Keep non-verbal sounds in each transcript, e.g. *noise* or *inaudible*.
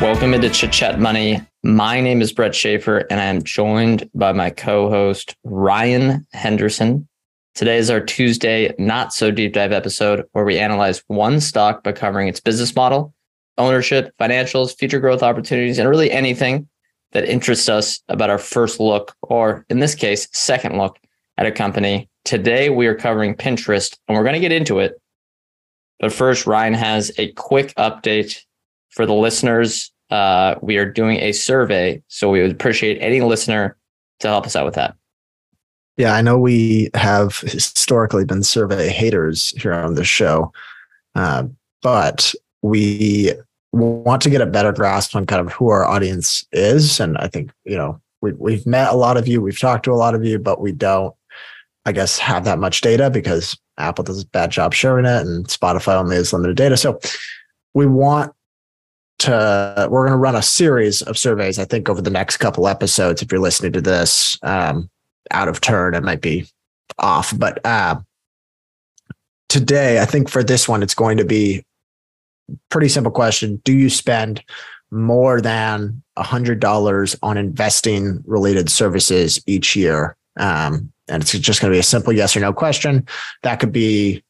Welcome into Chit Chat Money. My name is Brett Schafer, and I am joined by my co host, Ryan Henderson. Today is our Tuesday not so deep dive episode where we analyze one stock by covering its business model, ownership, financials, future growth opportunities, and really anything that interests us about our first look, or in this case, second look at a company. Today we are covering Pinterest, and we're going to get into it. But first, Ryan has a quick update for the listeners uh, we are doing a survey. So we would appreciate any listener to help us out with that. Yeah, I know we have historically been survey haters here on this show, uh, but we want to get a better grasp on kind of who our audience is. And I think, you know, we, we've met a lot of you, we've talked to a lot of you, but we don't, I guess, have that much data because Apple does a bad job sharing it and Spotify only has limited data. So we want to we're going to run a series of surveys i think over the next couple episodes if you're listening to this um, out of turn. It might be off but uh, today i think for this one it's going to be pretty simple question. Do you spend more than $100 on investing related services each year? Um, and it's just going to be a simple yes or no question. That could be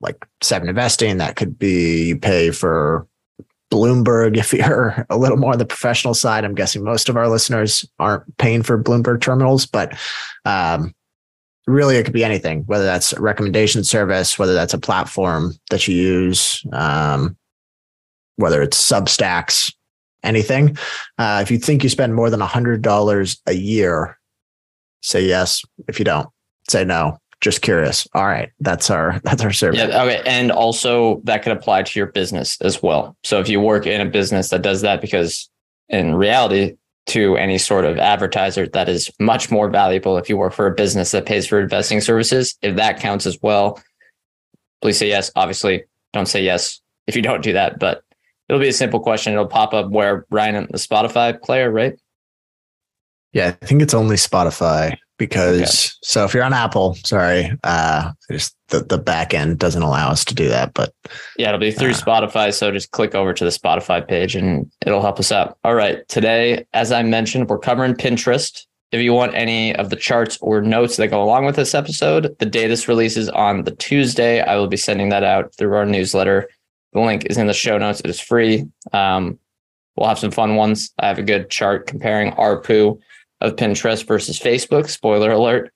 like seven investing. That could be you pay for Bloomberg, if you're a little more on the professional side, I'm guessing most of our listeners aren't paying for Bloomberg terminals, but um, really it could be anything, whether that's a recommendation service, whether that's a platform that you use, um, whether it's Substacks, anything. Uh, if you think you spend more than $100 a year, say yes. If you don't, say no just curious. All right, that's our *laughs* that's our service. Yeah. Okay. And also that could apply to your business as well. So if you work in a business that does that, because in reality, to any sort of advertiser, that is much more valuable if you work for a business that pays for investing services. If that counts as well, please say yes. Obviously, don't say yes if you don't do that, but it'll be a simple question. It'll pop up where Ryan, and the Spotify player, right? Yeah, I think it's only Spotify because okay. so if you're on Apple, sorry, uh, just the, the back end doesn't allow us to do that. But yeah, it'll be through uh, Spotify. So just click over to the Spotify page and it'll help us out. All right. Today, as I mentioned, we're covering Pinterest. If you want any of the charts or notes that go along with this episode, the day this releases on the Tuesday, I will be sending that out through our newsletter. The link is in the show notes. It is free. Um, we'll have some fun ones. I have a good chart comparing ARPU of Pinterest versus Facebook. Spoiler alert.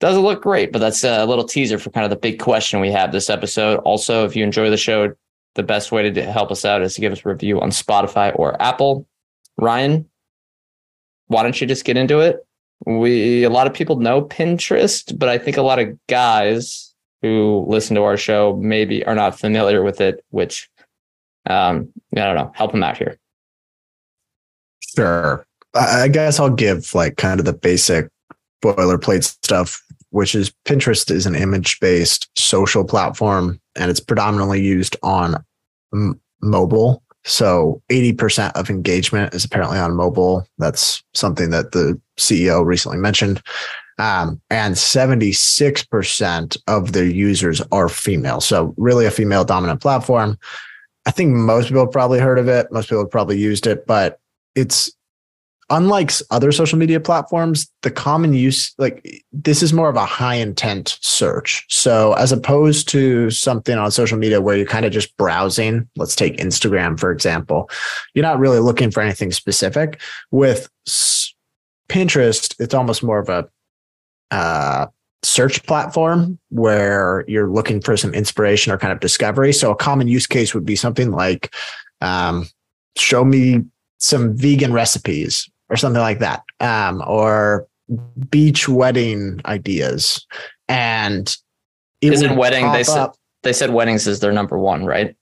Doesn't look great, but that's a little teaser for kind of the big question we have this episode. Also, if you enjoy the show, the best way to help us out is to give us a review on Spotify or Apple. Ryan, why don't you just get into it? We a lot of people know Pinterest, but I think a lot of guys who listen to our show maybe are not familiar with it, which um, I don't know, help them out here. Sure. I guess I'll give like kind of the basic boilerplate stuff, which is Pinterest is an image based social platform and it's predominantly used on m- mobile. So 80% of engagement is apparently on mobile. That's something that the CEO recently mentioned. Um, and 76% of their users are female. So really a female dominant platform. I think most people probably heard of it. Most people probably used it, but it's unlike other social media platforms, the common use, like this is more of a high intent search. So as opposed to something on social media where you're kind of just browsing, let's take Instagram, for example, you're not really looking for anything specific. With Pinterest, it's almost more of a, uh, search platform where you're looking for some inspiration or kind of discovery. So a common use case would be something like, um, show me some vegan recipes or something like that, um, or beach wedding ideas. And it is it wedding? They said they said weddings is their number one, right?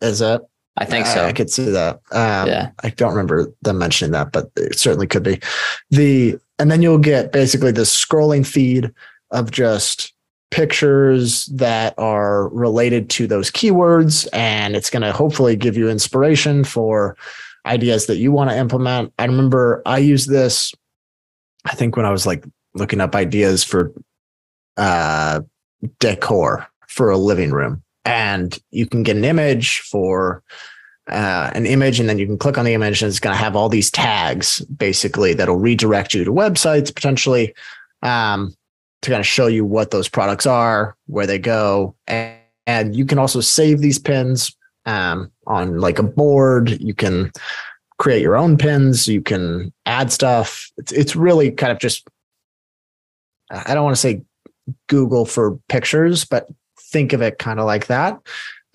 Is it? I think so. I, I could see that. Um, Yeah. I don't remember them mentioning that, but it certainly could be. The and then you'll get basically this scrolling feed of just pictures that are related to those keywords, and it's going to hopefully give you inspiration for ideas that you want to implement. I remember I used this. I think when I was like looking up ideas for uh, decor for a living room, and you can get an image for uh, an image, and then you can click on the image, and it's going to have all these tags basically that'll redirect you to websites potentially um, to kind of show you what those products are, where they go, and, and you can also save these pins um, on like a board. You can create your own pins. You can add stuff. It's it's really kind of just I don't want to say Google for pictures, but think of it kind of like that.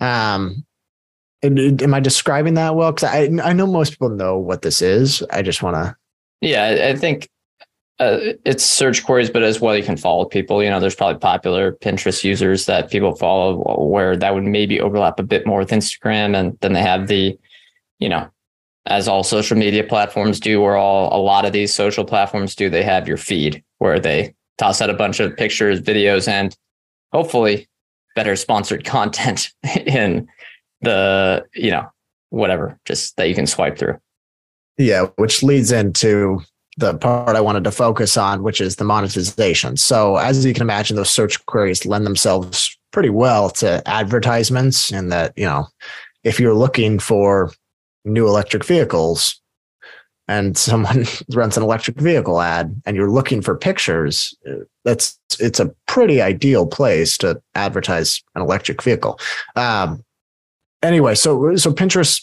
Um, and- am I describing that well? Because I I know most people know what this is. I just want to. Yeah, I think uh, it's search queries, but as well, you can follow people. You know, there's probably popular Pinterest users that people follow where that would maybe overlap a bit more with Instagram. And then they have the, you know, as all social media platforms do, or all a lot of these social platforms do, they have your feed where they toss out a bunch of pictures, videos, and hopefully better sponsored *laughs* content in the, you know, whatever, just that you can swipe through. Yeah, which leads into the part I wanted to focus on, which is the monetization. So, as you can imagine, those search queries lend themselves pretty well to advertisements, and that, you know, if you're looking for new electric vehicles and *laughs* someone runs an electric vehicle ad and you're looking for pictures, that's it's a pretty ideal place to advertise an electric vehicle. Um, anyway, so so Pinterest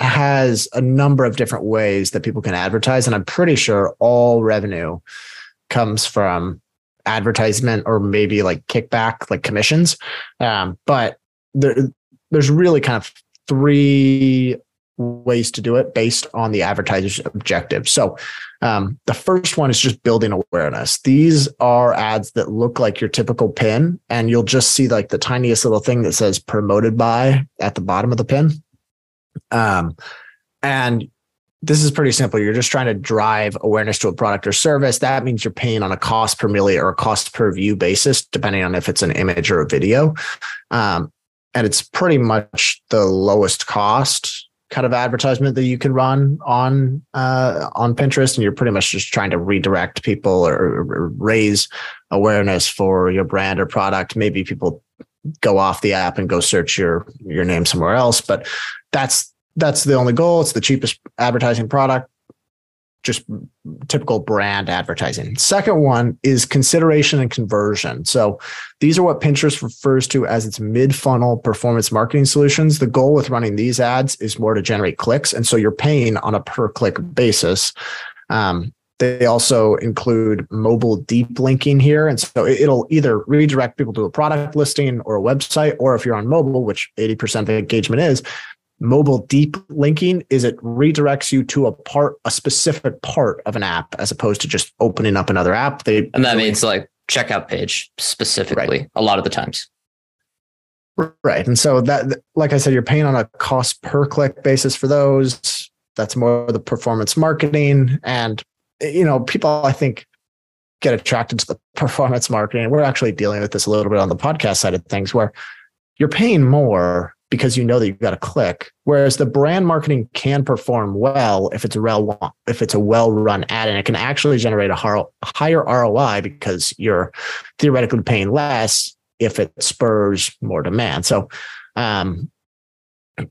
has a number of different ways that people can advertise. And I'm pretty sure all revenue comes from advertisement or maybe like kickback, like commissions. Um, but there, there's really kind of three ways to do it based on the advertiser's objective. So um, the first one is just building awareness. These are ads that look like your typical pin, and you'll just see like the tiniest little thing that says promoted by at the bottom of the pin. Um, and this is pretty simple. You're just trying to drive awareness to a product or service. That means you're paying on a cost per mille or a cost per view basis, depending on if it's an image or a video. Um, and it's pretty much the lowest cost kind of advertisement that you can run on uh, on Pinterest, and you're pretty much just trying to redirect people or, or raise awareness for your brand or product. Maybe people go off the app and go search your your name somewhere else, but that's that's the only goal. It's the cheapest advertising product, just typical brand advertising. Second one is consideration and conversion. So these are what Pinterest refers to as its mid funnel performance marketing solutions. The goal with running these ads is more to generate clicks. And so you're paying on a per click basis. Um, they also include mobile deep linking here. And so it'll either redirect people to a product listing or a website, or if you're on mobile, which 80% of engagement is, mobile deep linking is it redirects you to a part a specific part of an app as opposed to just opening up another app they And that means like checkout page specifically a lot of the times. right and so that like i said you're paying on a cost per click basis for those that's more the performance marketing and you know people i think get attracted to the *laughs* performance marketing we're actually dealing with this a little bit on the podcast side of things where you're paying more because you know that you've got to click. Whereas the brand marketing can perform well if it's a well if it's a well run ad and it can actually generate a higher ROI because you're theoretically paying less if it spurs more demand. So um,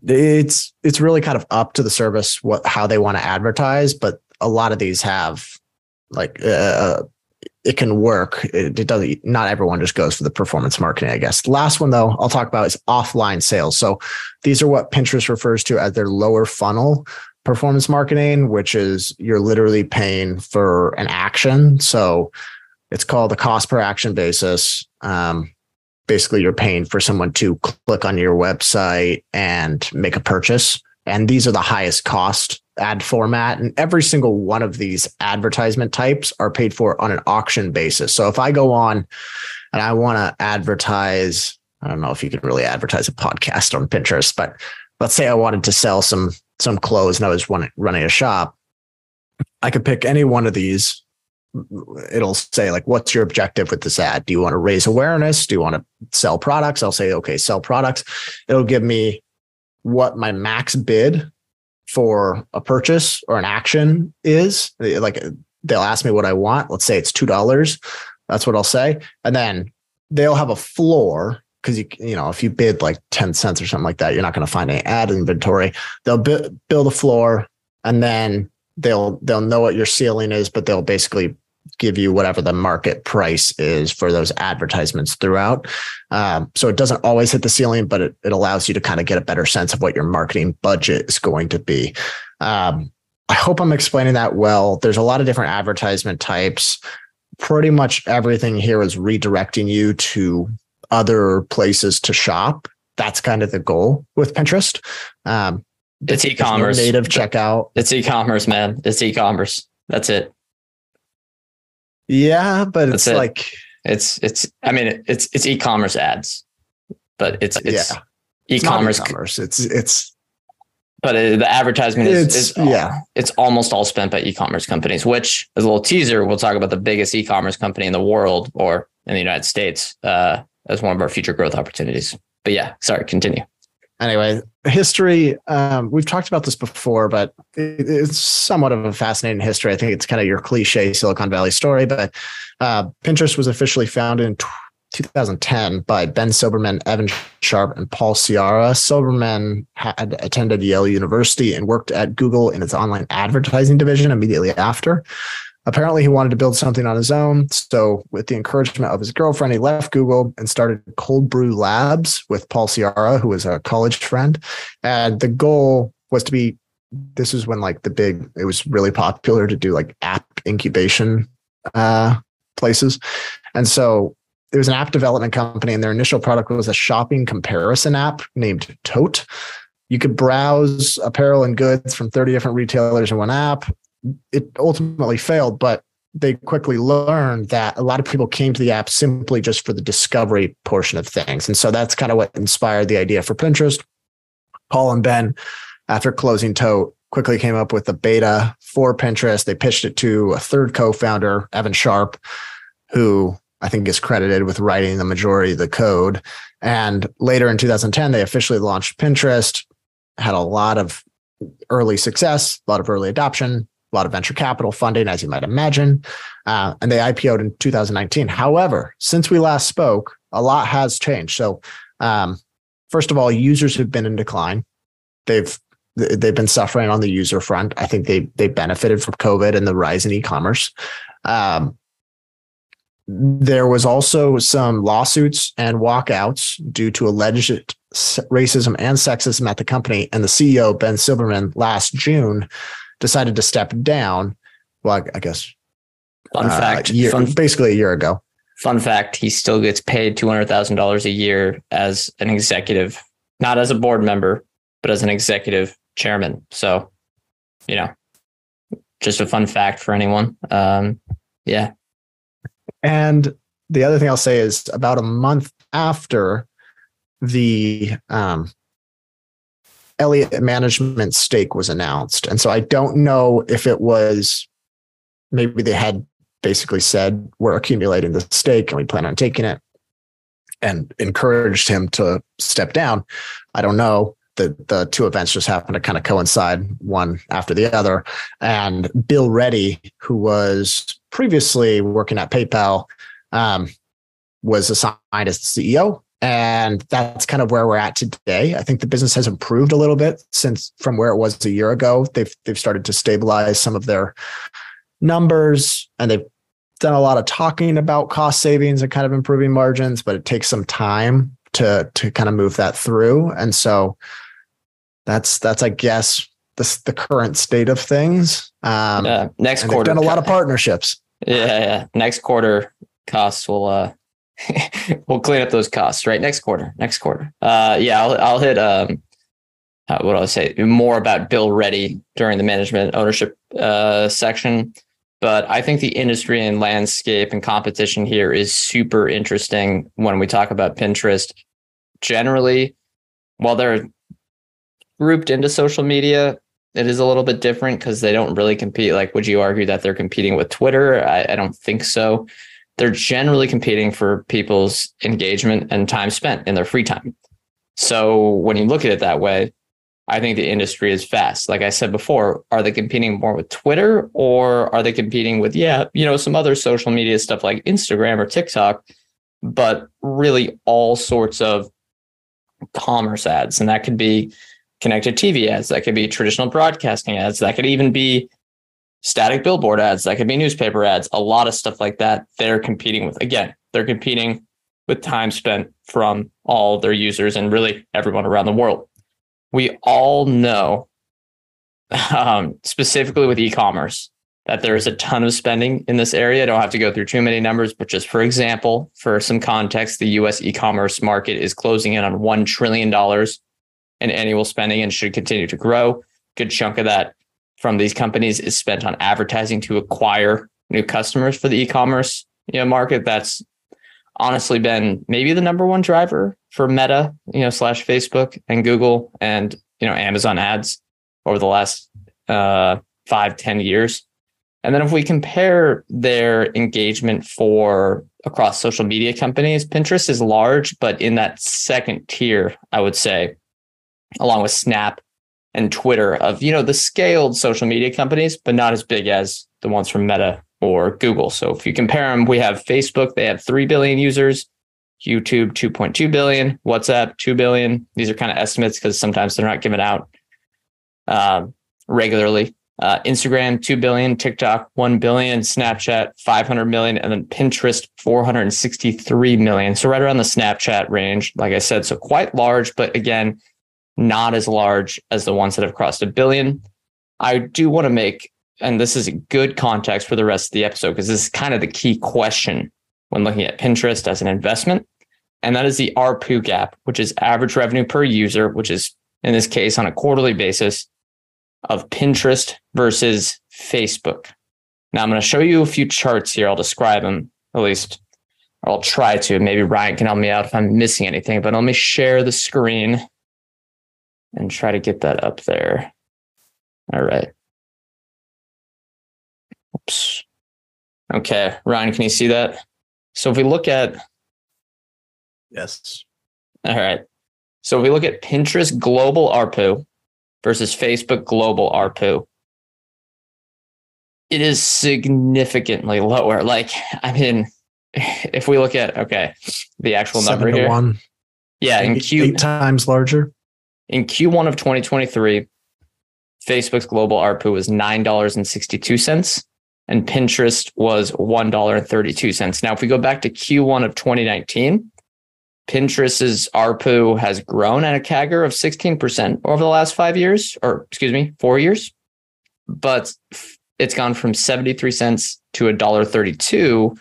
it's it's really kind of up to the service what how they want to advertise, but a lot of these have like uh, it can work. It, it, doesn't. Not everyone just goes for the performance marketing. I guess. Last one though, I'll talk about is offline sales. So these are what Pinterest refers to as their lower funnel performance marketing, which is you're literally paying for an action. So it's called the cost per action basis. Um, basically, you're paying for someone to click on your website and make a purchase. And these are the highest cost ad format. And every single one of these advertisement types are paid for on an auction basis. So if I go on and I want to advertise, I don't know if you can really advertise a podcast on Pinterest, but let's say I wanted to sell some some clothes and I was running a shop, I could pick any one of these. It'll say like, what's your objective with this ad? Do you want to raise awareness? Do you want to sell products? I'll say, okay, sell products. It'll give me what my max bid for a purchase or an action is. Eh, like they'll ask me what I want. Let's say it's two dollars. That's what I'll say, and then they'll have a floor because you you know if you bid like ten cents or something like that, you're not going to find any ad inventory. They'll bu- build a floor, and then they'll they'll know what your ceiling is, but they'll basically give you whatever the market price is for those advertisements throughout. Um, so it doesn't always hit the ceiling, but it, it allows you to kind of get a better sense of what your marketing budget is going to be. Um, I hope I'm explaining that well. There's a lot of different advertisement types. Pretty much everything here is redirecting you to other places to shop. That's kind of the goal with Pinterest. Um, it's e-commerce native checkout. It's e-commerce, man. It's e-commerce. That's it. Yeah, but That's it's it. like it's it's. I mean, it's it's e-commerce ads, but it's it's yeah. e-commerce. It's e-commerce. It's it's. But the advertisement is, is yeah, it's almost all spent by e-commerce companies. Which, as a little teaser, we'll talk about the biggest e-commerce company in the world or in the United States uh, as one of our future growth opportunities. But yeah, sorry, continue anyway, history. Um, we've talked about this before, but it, it's somewhat of a fascinating history. I think it's kind of your cliche Silicon Valley story, but uh, Pinterest was officially founded in 2010 by Ben Silbermann, Evan Sharp, and Paul Sciarra. Silbermann had attended Yale University and worked at Google in its online advertising division immediately after. Apparently, he wanted to build something on his own. So, with the encouragement of his girlfriend, he left Google and started Cold Brew Labs with Paul Sciarra, who was a college friend. And the goal was to be this is when like the big, it was really popular to do like app incubation uh, places. And so it was an app development company, and their initial product was a shopping comparison app named Tote. You could browse apparel and goods from 30 different retailers in one app it ultimately failed, but they quickly learned that a lot of people came to the app simply just for the discovery portion of things. And so that's kind of what inspired the idea for Pinterest. Paul and Ben, after closing Tote, quickly came up with a beta for Pinterest. They pitched it to a third co founder, Evan Sharp, who I think is credited with writing the majority of the code. And later in 2010, they officially launched Pinterest, had a lot of early success, a lot of early adoption, a lot of venture capital funding, as you might imagine. Uh, and they IPO'd in 2019. However, since we last spoke, a lot has changed. So, um, first of all, users have been in decline. They've they've been suffering on the user front. I think they they benefited from COVID and the rise in e-commerce. Um, there was also some lawsuits and walkouts due to alleged racism and sexism at the company. And the CEO Ben Silbermann last June decided to step down. Well, I guess. Fun uh, fact. Year, fun, basically a year ago. Fun fact: He still gets paid two hundred thousand dollars a year as an executive, not as a board member, but as an executive chairman. So, you know, just a fun fact for anyone. Um, yeah. And the other thing I'll say is about a month after the um, Elliott management stake was announced. And so I don't know if it was maybe they had basically said, we're accumulating the stake and we plan on taking it and encouraged him to step down. I don't know. The, the two events just happened to kind of coincide one after the other. And Bill Ready, who was previously working at PayPal, um, was assigned as the CEO and that's kind of where we're at today. I think the business has improved a little bit since from where it was a year ago. They've they've started to stabilize some of their numbers and they've done a lot of talking about cost savings and kind of improving margins, but it takes some time to to kind of move that through. And so that's that's I guess the the current state of things. Um, yeah. Next quarter, done a lot of partnerships. Yeah, yeah. Next quarter costs will uh, *laughs* we'll clean up those costs right next quarter. Next quarter. Uh, yeah, I'll I'll hit um, uh, what I'll say more about Bill Ready during the management ownership uh, section. But I think the industry and landscape and competition here is super interesting when we talk about Pinterest. Generally, while they're grouped into social media. It is a little bit different because they don't really compete. Like, would you argue that they're competing with Twitter? I, I don't think so. They're generally competing for people's engagement and time spent in their free time. So when you look at it that way, I think the industry is fast. Like I said before, are they competing more with Twitter or are they competing with, yeah, you know, some other social media stuff like Instagram or TikTok, but really all sorts of commerce ads. And that could be connected TV ads, that could be traditional broadcasting ads, that could even be static billboard ads, that could be newspaper ads, a lot of stuff like that. They're competing with, again, they're competing with time spent from all their users and really everyone around the world we all know, um, specifically with e-commerce, that there is a ton of spending in this area. I don't have to go through too many numbers, but just for example, for some context, the US e-commerce market is closing in on $1 trillion in annual spending and should continue to grow. Good chunk of that from these companies is spent on advertising to acquire new customers for the e-commerce you know, market. That's honestly been maybe the number one driver for Meta, you know, slash Facebook and Google and, you know, Amazon ads over the last uh, five, 10 years. And then if we compare their engagement for across social media companies, Pinterest is large, but in that second tier, I would say, along with Snap and Twitter of, you know, the scaled social media companies, but not as big as the ones from Meta or Google. So if you compare them, we have Facebook, they have 3 billion users. YouTube 2.2 billion, WhatsApp 2 billion. These are kind of estimates because sometimes they're not given out uh, regularly. Uh, Instagram 2 billion, TikTok 1 billion, Snapchat 500 million, and then Pinterest 463 million. So right around the Snapchat range, like I said, so quite large, but again, not as large as the ones that have crossed a billion. I do want to make, and this is a good context for the rest of the episode because this is kind of the key question when looking at Pinterest as an investment and that is the ARPU gap, which is average revenue per user, which is in this case on a quarterly basis of Pinterest versus Facebook. Now I'm going to show you a few charts here. I'll describe them at least, I'll try to. Maybe Ryan can help me out if I'm missing anything, but let me share the screen and try to get that up there. All right. Oops. Okay, Ryan, can you see that? So if we look at Yes. All right. So if we look at Pinterest global ARPU versus Facebook global ARPU, it is significantly lower. Like, I mean, if we look at okay, the actual number here. One. Yeah, in Q eight times larger. In Q1 of 2023, Facebook's global ARPU was nine dollars and Pinterest was one dollar and thirty two cents. Now, if we go back to Q1 of 2019, Pinterest's ARPU has grown at a CAGR of 16% over the last five years, or excuse me, four years. But it's gone from 73 cents to $1.32,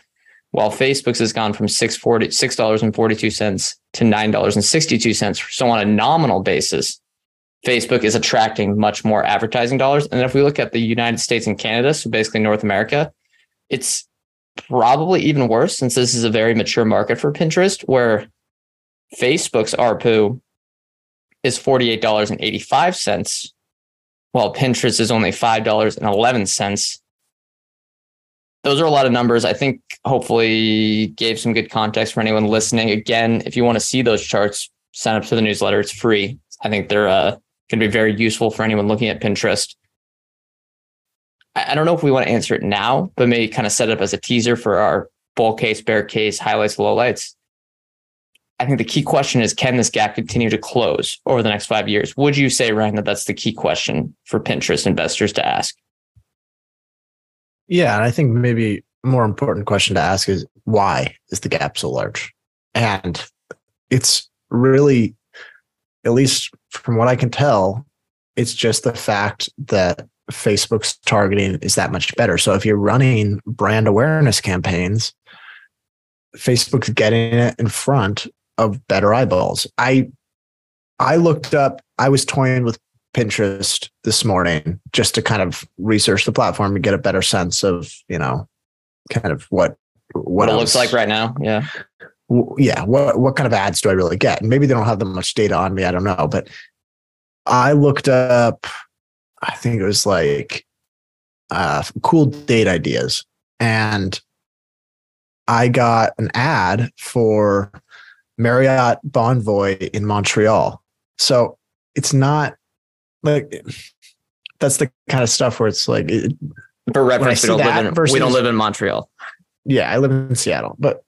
while Facebook's has gone from $6.42 to $9.62. So on a nominal basis, Facebook is attracting much more advertising dollars. And if we look at the United States and Canada, so basically North America, it's probably even worse since this is a very mature market for Pinterest, where Facebook's ARPU is $48.85, while Pinterest is only $5.11. Those are a lot of numbers. I think hopefully gave some good context for anyone listening. Again, if you want to see those charts, sign up to the newsletter. It's free. I think they're uh, going to be very useful for anyone looking at Pinterest. I don't know if we want to answer it now, but maybe kind of set it up as a teaser for our bull case, bear case, highlights, lowlights. I think the key question is can this gap continue to close over the next five years? Would you say, Ryan, that that's the key question for Pinterest investors to ask? Yeah. And I think maybe more important question to ask is why is the gap so large? And it's really, at least from what I can tell, it's just the fact that Facebook's targeting is that much better. So if you're running brand awareness campaigns, Facebook's getting it in front of better eyeballs. I I looked up, I was toying with Pinterest this morning just to kind of research the platform and get a better sense of, you know, kind of what what, what it looks like right now. Yeah. Yeah. What what kind of ads do I really get? Maybe they don't have that much data on me. I don't know. But I looked up, I think it was like uh, cool date ideas, and I got an ad for Marriott Bonvoy in Montreal. So it's not like that's the kind of stuff where it's like. It, For reference, we don't, live in, versus, we don't live in Montreal. Yeah, I live in Seattle, but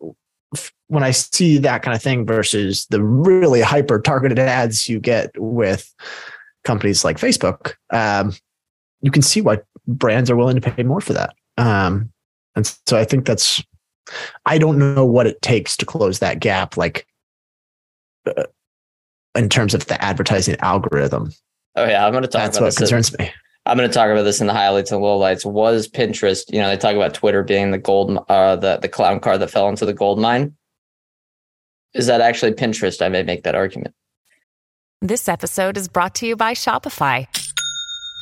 when I see that kind of thing versus the really hyper targeted ads you get with companies like Facebook, um, you can see why brands are willing to pay more for that. Um, and so I think that's, I don't know what it takes to close that gap, like uh, in terms of the advertising algorithm. Oh yeah, I'm going to talk That's about what this. concerns me. I'm going to talk about this in the highlights and lowlights. Was Pinterest? You know, they talk about Twitter being the gold, uh, the the clown car that fell into the gold mine. Is that actually Pinterest? I may make that argument. This episode is brought to you by Shopify.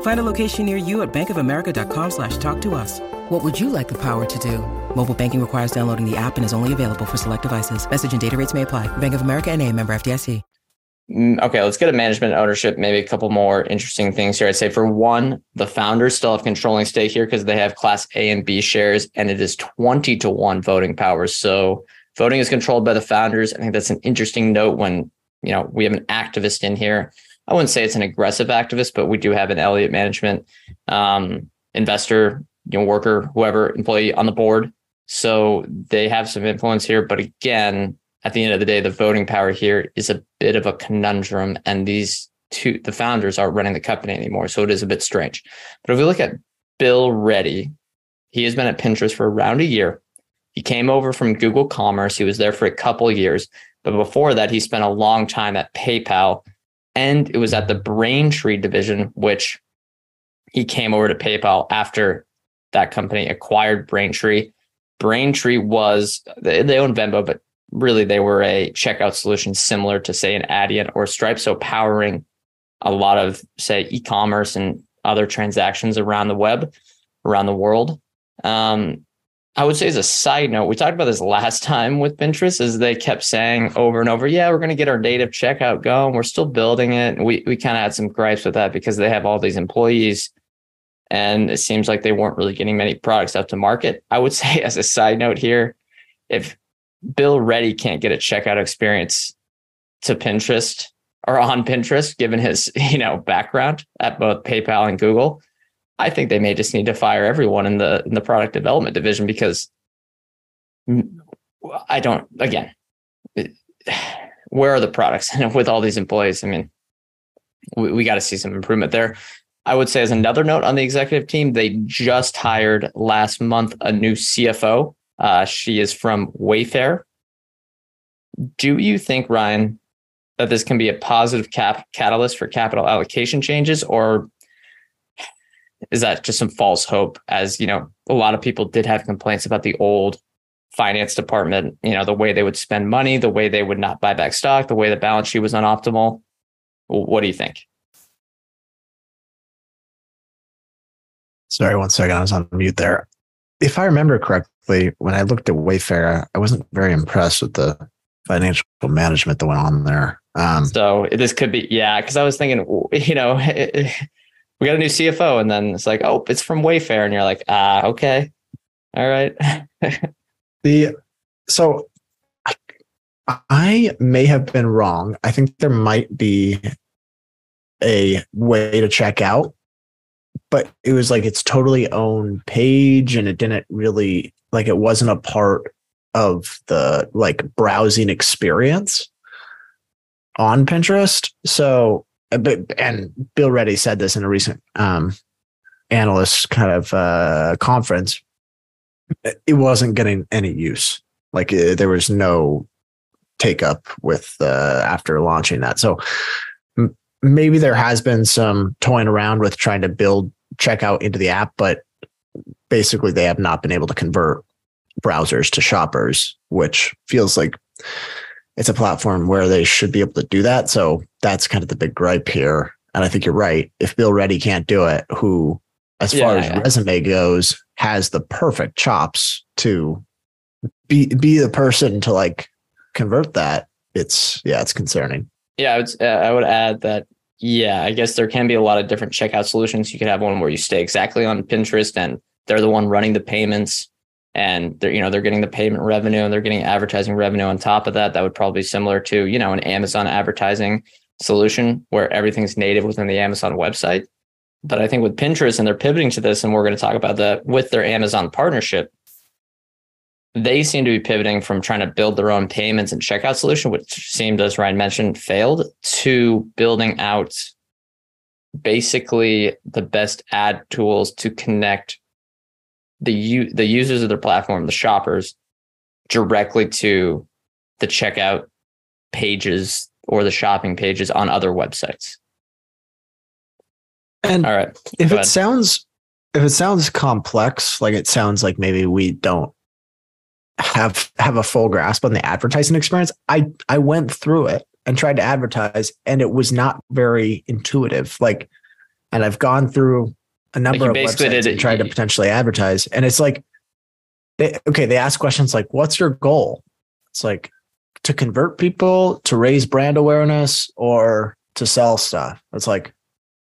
Find a location near you at bankofamerica.com slash talk to us. What would you like the power to do? Mobile banking requires downloading the app and is only available for select devices. Message and data rates may apply. Bank of America and a member FDIC. Mm, Okay, let's get a management ownership. Maybe a couple more interesting things here. I'd say for one, the founders still have controlling stake here because they have Class A and B shares, and it is twenty to one voting power. So voting is controlled by the founders. I think that's an interesting note when you know we have an activist in here. I wouldn't say it's an aggressive activist, but we do have an Elliott management um, investor, you know, worker, whoever employee on the board. So they have some influence here. But again, at the end of the day, the voting power here is a bit of a conundrum, and these two, the founders, aren't running the company anymore, so it is a bit strange. But if we look at Bill Ready, he has been at Pinterest for around a year. He came over from Google Commerce. He was there for a couple years, but before that, he spent a long time at PayPal, and it was at the Braintree division, which he came over to PayPal after that company acquired Braintree. Braintree was they, they own Venmo, but really they were a checkout solution similar to say an Adyen or Stripe. So powering a lot of say e-commerce and other transactions around the web, around the world. Um, I would say as a side note, we talked about this last time with Pinterest, is they kept saying over and over, yeah, we're going to get our native checkout going. We're still building it. We we kind of had some gripes with that because they have all these employees and it seems like they weren't really getting many products out to market. I would *laughs* say as a side note here, if Bill Ready can't get a checkout experience to Pinterest or on Pinterest, given his *laughs* you know background at both PayPal and Google, I think they may just need to fire everyone in the in the product development division because I don't. Again, where are the products? *laughs* With all these employees, I mean, we, we got to see some improvement there. I would say as another note on the executive team, they just hired last month a new CFO. Uh, she is from Wayfair. Do you think, Ryan, that this can be a positive cap catalyst for capital allocation changes, or is that just some false hope? As you know, a lot of people did have complaints about the old finance department. You know, the way they would spend money, the way they would not buy back stock, the way the balance sheet was unoptimal. What do you think? Sorry, one second. I was on mute there. If I remember correctly, when I looked at Wayfair, I wasn't very impressed with the financial management that went on there. Um, So this could be, yeah, because I was thinking, you know, *laughs* we got a new CFO, and then it's like, oh, it's from Wayfair, and you're like, ah, okay, all right. *laughs* the so I, I may have been wrong. I think there might be a way to check out, but it was like its totally own page, and it didn't really like it wasn't a part of the like browsing experience on Pinterest. So but and Bill Ready said this in a recent um, analyst kind of uh, conference. It wasn't getting any use. Like uh, there was no take up with uh, after launching that. So m- maybe there has been some toying around with trying to build checkout into the app, but basically they have not been able to convert browsers to shoppers, which feels like it's a platform where they should be able to do that. So that's kind of the big gripe here. And I think you're right. If Bill Ready can't do it, who, as Yeah, far as yeah. resume goes, has the perfect chops to be be the person to like convert that, it's yeah, it's concerning. Yeah, I would, uh, I would add that. Yeah, I guess there can be a lot of different checkout solutions. You could have one where you stay exactly on Pinterest, and they're the one running the payments, and they're you know they're getting the payment revenue, and they're getting advertising revenue on top of that. That would probably be similar to you know an Amazon advertising solution where everything's native within the Amazon website. But I think with Pinterest, and they're pivoting to this, and we're going to talk about that with their Amazon partnership. They seem to be pivoting from trying to build their own payments and checkout solution, which seemed, as Ryan mentioned, failed, to building out basically the best ad tools to connect the u- the users of their platform, the shoppers, directly to the checkout pages or the shopping pages on other websites. And All right. if it ahead. sounds if it sounds complex, like it sounds like maybe we don't have have a full grasp on the advertising experience. I I went through it and tried to advertise and it was not very intuitive. Like and I've gone through a number you of basically websites did it- and tried to potentially advertise and it's like they, okay, they ask questions like what's your goal? It's like to convert people, to raise brand awareness or to sell stuff. It's like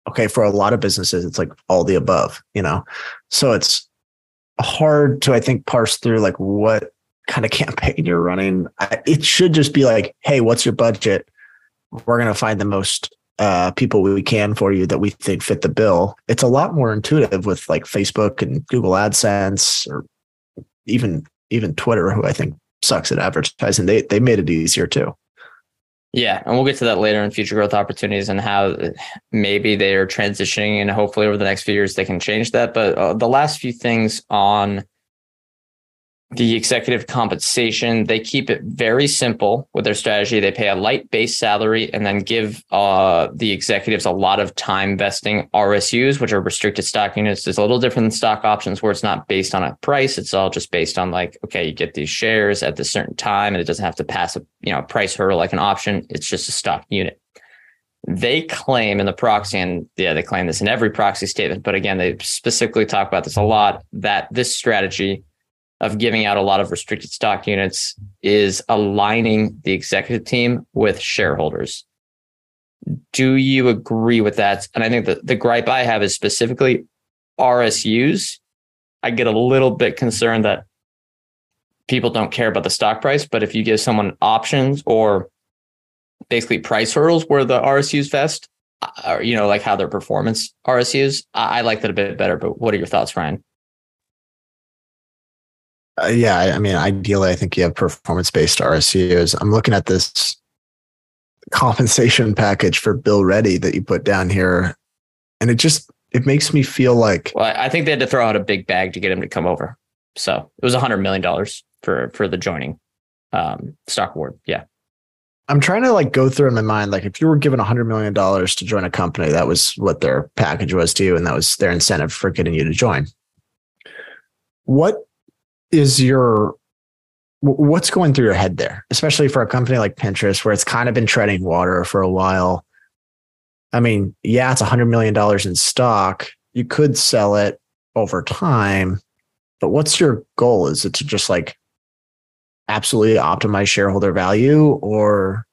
okay, for a lot of businesses, it's like all the above, you know? So it's hard to, I think, parse through like what kind of *laughs* campaign you're running. I, it should just be like, hey, what's your budget? We're going to find the most uh, people we can for you that we think fit the bill. It's a lot more intuitive with like Facebook and Google AdSense or even even Twitter, who I think sucks at advertising. They they made it easier too. Yeah, and we'll get to that later in future growth opportunities and how maybe they are transitioning, and hopefully over the next few years they can change that. But uh, the last few things on the executive compensation, they keep it very simple with their strategy. They pay a light base salary and then give uh, the executives a lot of time vesting RSUs, which are restricted stock units. It's a little different than stock options where it's not based on a price. It's all just based on like, okay, you get these shares at this certain time and it doesn't have to pass a you know a price hurdle like an option. It's just a stock unit. They claim in the proxy, and yeah, they claim this in every proxy statement, but again, they specifically talk about this a lot that this strategy of giving out a lot of restricted stock units is aligning the executive team with shareholders. Do you agree with that? And I think that the gripe I have is specifically RSUs. I get a little bit concerned that people don't care about the stock price, but if you give someone options or basically price hurdles where the RSUs vest, uh, or you know, like how their performance RSUs, I, I like that a bit better. But what are your thoughts, Ryan? Uh, yeah, I I mean, ideally, I think you have performance based RSUs. I'm looking at this compensation *laughs* package for Bill Ready that you put down here, and it just it makes me feel like Well, I think they had to throw out a big bag to get him to come over. So it was a hundred million dollars for for the joining um, stock award. Yeah, I'm trying to like go through in my mind like if you were given a hundred million dollars to join a company, that was what their package was to you, and that was their incentive for getting you to join. What is your what's going through your head there, especially for a company like Pinterest, where it's kind of been treading water for a while? I mean, yeah, it's a hundred million dollars in stock. You could sell it over time, but what's your goal? Is it to just like absolutely optimize shareholder value or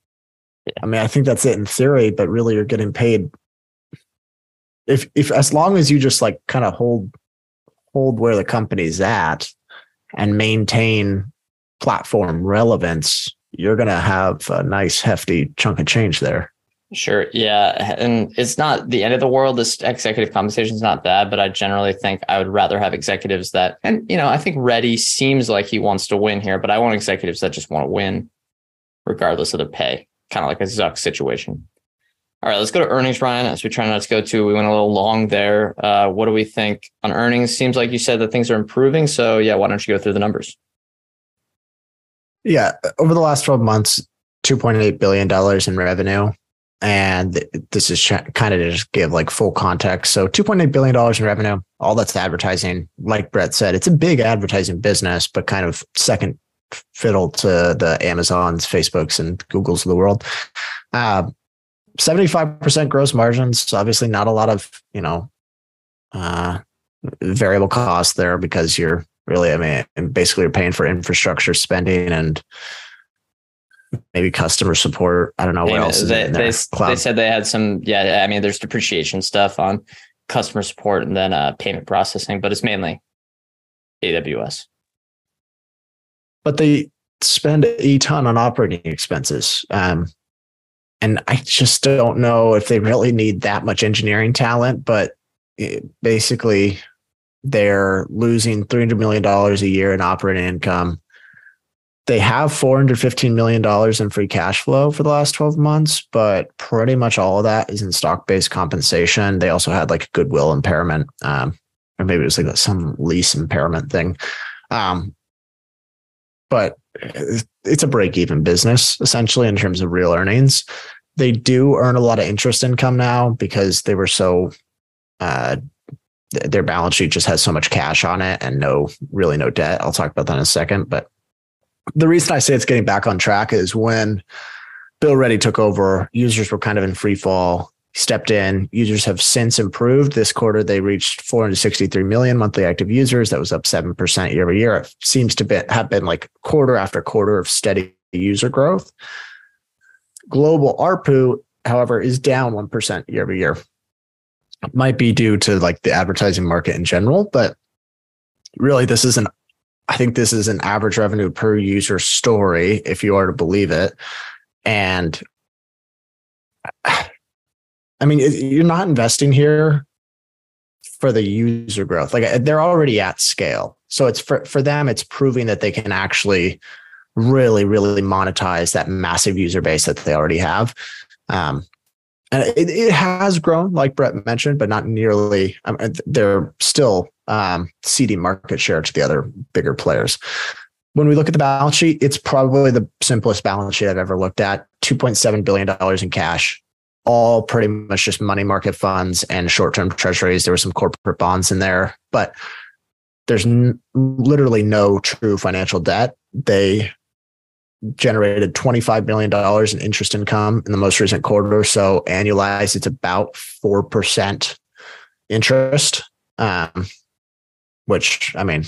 I mean, I think that's it in theory, but really you're getting paid if if as long as you just like kind of hold hold where the company's at and maintain platform relevance, you're gonna have a nice hefty chunk of change there. sure. Yeah, and it's not the end of the world. This executive compensation is not bad, but I generally think I would rather have executives that, and you know, I think Ready seems like he wants to win here, but I want executives that just want to win, regardless of their pay, kind of like a Zuck situation. All right, let's go to earnings, Ryan. As we try not to go to, we went a little long there. Uh, what do we think on earnings? Seems like you said that things are improving. So yeah, why don't you go through the numbers? Yeah, over the last 12 months, $2.8 billion in revenue. And this is kind of to just give like full context. So $2.8 billion in revenue, all that's advertising. Like Brett said, it's a big advertising business, but kind of second fiddle to the Amazons, Facebooks, and Googles of the world. Uh, 75% gross margins. Obviously, not a lot of, you know, uh, variable costs there because you're really, I mean, basically you're paying for infrastructure spending and maybe customer support. I don't know what else. They, they, they, said they had some, yeah, I mean, there's depreciation stuff on customer support and then uh, payment processing, but it's mainly AWS. But they spend a ton on operating expenses. Um, and I just don't know if they really need that much engineering talent, but basically they're losing $300 million a year in operating income. They have $415 million in free cash flow for the last 12 months, but pretty much all of that is in stock based compensation. They also had like a goodwill impairment, um, or maybe it was like some lease impairment thing. Um, but it's a break even business essentially in terms of real earnings. They do earn a lot of interest income now because they were so uh, their balance sheet just has so much cash on it and no really no debt. I'll talk about that in a second. But the reason I say it's getting back on track is when Bill Ready took over, users were kind of in free fall stepped in. Users have since improved. This quarter, they reached 463 million monthly active users. That was up 7% year over year. It seems to be, have been like quarter after quarter of steady user growth. Global ARPU, however, is down 1% year over year. It might be due to like the advertising market in general, but really, this is an I think this is an average revenue per user story, if you are to believe it. And I mean, you're not investing here for the user growth. Like they're already at scale. So it's for, for them, it's proving that they can actually really, really monetize that massive user base that they already have. Um, and it, it has grown, like Brett mentioned, but not nearly. Um, they're still um, ceding market share to the other bigger players. When we look at the balance sheet, it's probably the simplest balance sheet I've ever looked at. $2.7 billion in cash, all pretty much just money market funds and short term treasuries. There were some corporate bonds in there, but there's n- literally no true financial debt. They generated $25 million in interest income in the most recent quarter. So annualized, it's about 4% interest, um, which I mean,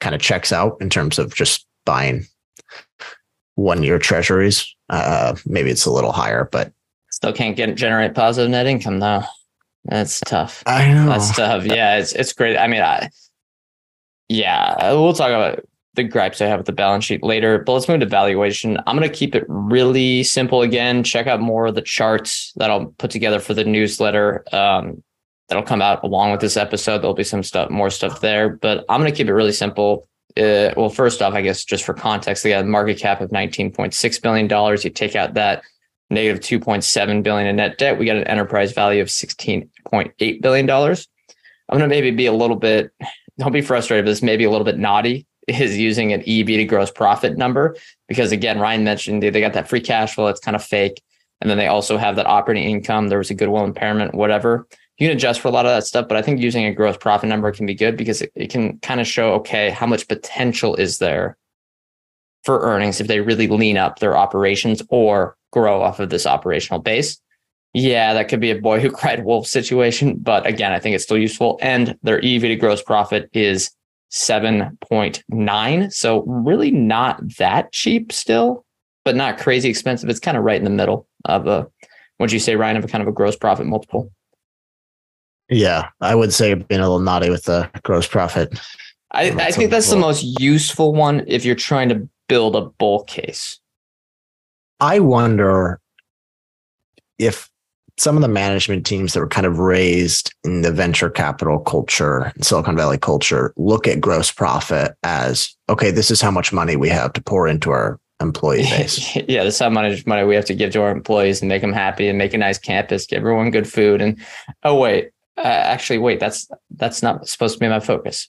kind of checks out in terms of just buying one year treasuries. Uh, maybe it's a little higher, but Still can't get generate positive net income though. That's tough. I know. That's tough. Yeah, it's it's great. I mean, I yeah, we'll talk about the gripes I have with the balance sheet later, but let's move to valuation. I'm going to keep it really simple again. Check out more of the charts that I'll put together for the newsletter. Um, that'll come out along with this episode. There'll be some stuff, more stuff there, but I'm going to keep it really simple. Uh, well, first off, I guess just for context, they got a market cap of $19.6 billion. You take out that negative 2.7 billion in net debt. We got an enterprise value of 16.8 billion dollars. I'm going to maybe be a little bit, don't be frustrated, but this may be a little bit naughty is using an EV to gross profit number because again, Ryan mentioned they got that free cash flow. It's kind of fake. And then they also have that operating income. There was a goodwill impairment, whatever. You can adjust for a lot of that stuff, but I think using a gross profit number can be good because it, it can kind of show, okay, how much potential is there for earnings if they really lean up their operations or grow off of this operational base. Yeah, that could be a boy who *laughs* cried wolf situation, but again, I think it's still useful. And their EV to gross profit is 7.9. So really not that cheap still, but not crazy expensive. It's kind of right in the middle of a, what would you say, Ryan, of a kind of a gross profit multiple? Yeah, I would say being a little naughty with the gross profit. I, I think that's the most useful one if you're trying to build a bull case. I wonder if some of the management teams that were kind of raised in the venture capital culture, Silicon Valley culture, look at gross profit as okay, this is how much money we have to pour into our employee *laughs* base. yeah, that's how much money we have to give to our employees and make them happy and make a nice campus, give everyone good food. And oh wait, uh, actually, wait, that's that's not supposed to be my focus.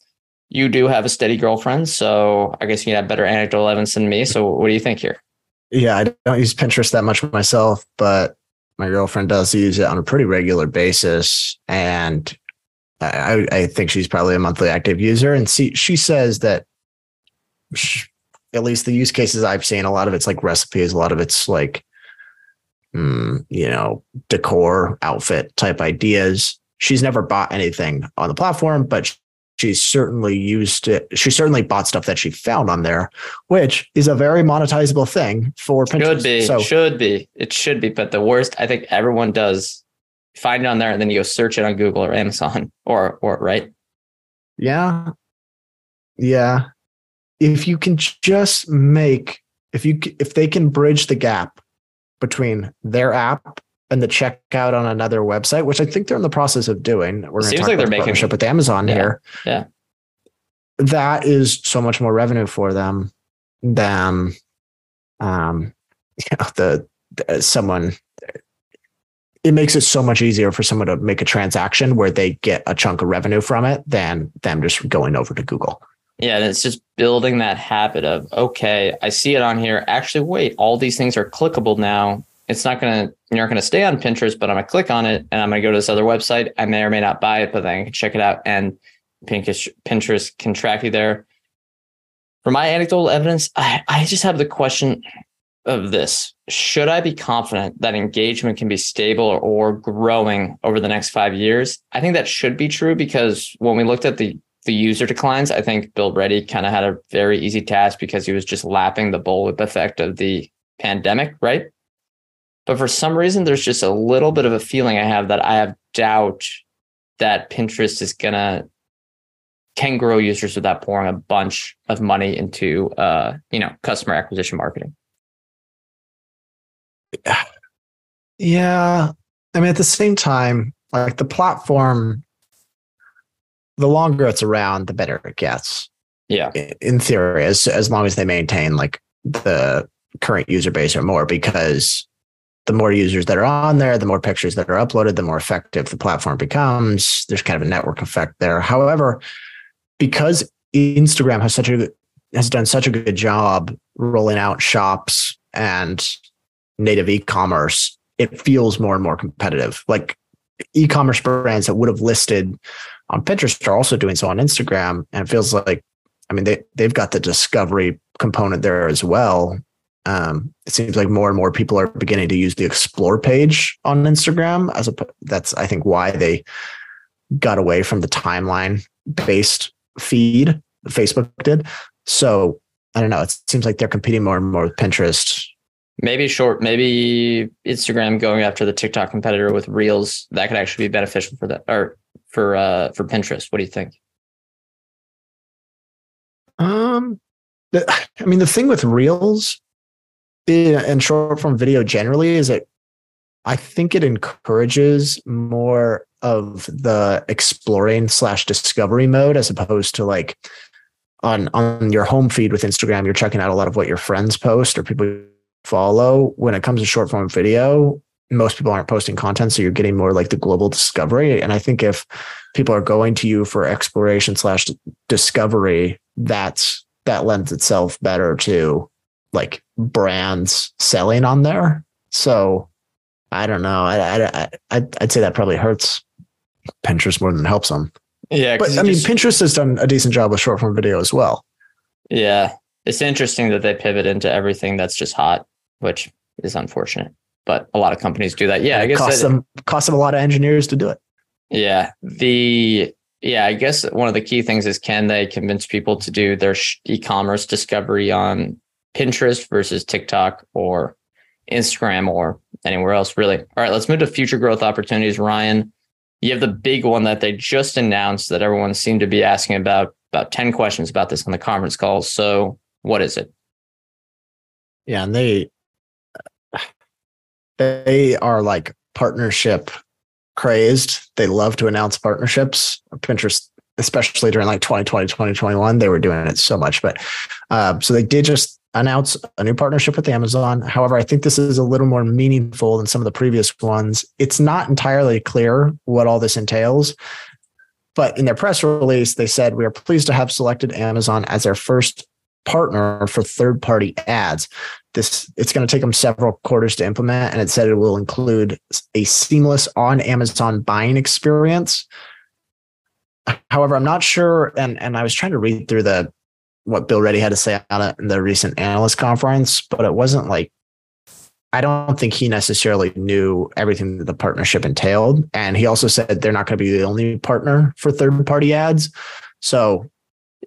You do have a steady girlfriend, so I guess you have better anecdotal evidence than me. So what do you think here? Yeah, I don't use Pinterest that much myself, but my girlfriend does use it on a pretty regular basis, and I, I think she's probably a monthly active user. And see, she says that, sh at least the use cases I've seen, a lot of it's like recipes, a lot of it's like, mm, you know, decor, outfit type ideas. She's never bought anything on the platform, but she's certainly used it. She certainly bought stuff that she found on there, which is a very monetizable thing for Pinterest. Should be, So should be, it should be. But the worst, I think everyone does find it on there, and then you go search it on Google or Amazon *laughs* or or right. yeah, yeah. If you can just make, if you if they can bridge the gap between their app and the checkout on another website, which I think they're in the process of doing. We're going to Seems talk like about the making- partnership with Amazon Yeah, here. yeah. that is so much more revenue for them than, um, *laughs* you know, the, the someone. It makes it so much easier for someone to make a transaction where they get a chunk of revenue from it than them just going over to Google. Yeah, and it's just building that habit of okay, I see it on here. Actually, wait, all these things are clickable now. It's not gonna you're not gonna stay on Pinterest, but I'm gonna click on it and I'm gonna go to this other website. I may or may not buy it, but then I can check it out and Pinterest can track you there. For my anecdotal evidence, I, I just have the question of this. Should I be confident that engagement can be stable or, or growing over the next five years? I think that should be true because when we looked at the the user declines, I think Bill Ready kind of had a very easy task because he was just lapping the bullwhip effect of the pandemic, right? But for some reason, there's just a little bit of a feeling I have that I have doubt that Pinterest is gonna can grow users without pouring a bunch of money into uh, you know, customer acquisition marketing. Yeah. I mean, at the same time, like the platform, the longer it's around, the better it gets. Yeah. In theory, as as long as they maintain like the current user base or more, because the more users that are on there, the more pictures that are uploaded, the more effective the platform becomes. There's kind of a network effect there. However, because Instagram has such a has done such a good job rolling out shops and native e-commerce, it feels more and more competitive. Like e-commerce brands that would have listed on Pinterest are also doing so on Instagram, and it feels like, I mean, they they've got the discovery component there as well. Um, it seems like more and more people are beginning to use the explore page on Instagram as a that's I think why they got away from the timeline based feed Facebook did. So I don't know. It seems like they're competing more and more with Pinterest. Maybe short, maybe Instagram going after the TikTok competitor with Reels, that could actually be beneficial for that or for uh for Pinterest. What do you think? Um, the, I mean, the thing with Reels eh, and short form video generally is that I think it encourages more of the exploring slash discovery mode as opposed to like on on your home feed with Instagram, you're checking out a lot of what your friends post or people follow. When it comes to short form video, most people aren't posting content, so you're getting more like the global discovery. And I think if people are going to you for exploration slash discovery, that's that lends itself better to like brands selling on there. So I don't know. I, I, I I'd say that probably hurts Pinterest more than helps them. Yeah, But I mean, just, Pinterest has done a decent job with short form video as well. Yeah, it's interesting that they pivot into everything that's just hot, which is unfortunate. But a lot of companies do that. Yeah, I guess costs them costs them a lot of engineers to do it. Yeah, the yeah, I guess one of the key things is can they convince people to do their e-commerce discovery on Pinterest versus TikTok or Instagram or anywhere else, really. All right, let's move to future growth opportunities. Ryan, you have the big one that they just announced that everyone seemed to be asking about, about 10 questions about this on the conference call. So, what is it? Yeah, and they they are like partnership crazed. They love to announce partnerships. Pinterest, especially during like 2020, 2021, they were doing it so much. But uh, so they did just announce a new partnership with Amazon. However, I think this is a little more meaningful than some of the previous ones. It's not entirely clear what all this entails. But in their press release, they said, We are pleased to have selected Amazon as their first partner for third party ads. This it's going to take them several quarters to implement, and it said it will include a seamless on Amazon buying experience. However, I'm not sure, and and I was trying to read through the what Bill Ready had to say on it in the recent analyst conference, but it wasn't like I don't think he necessarily knew everything that the partnership entailed. And he also said they're not going to be the only partner for third party ads. So,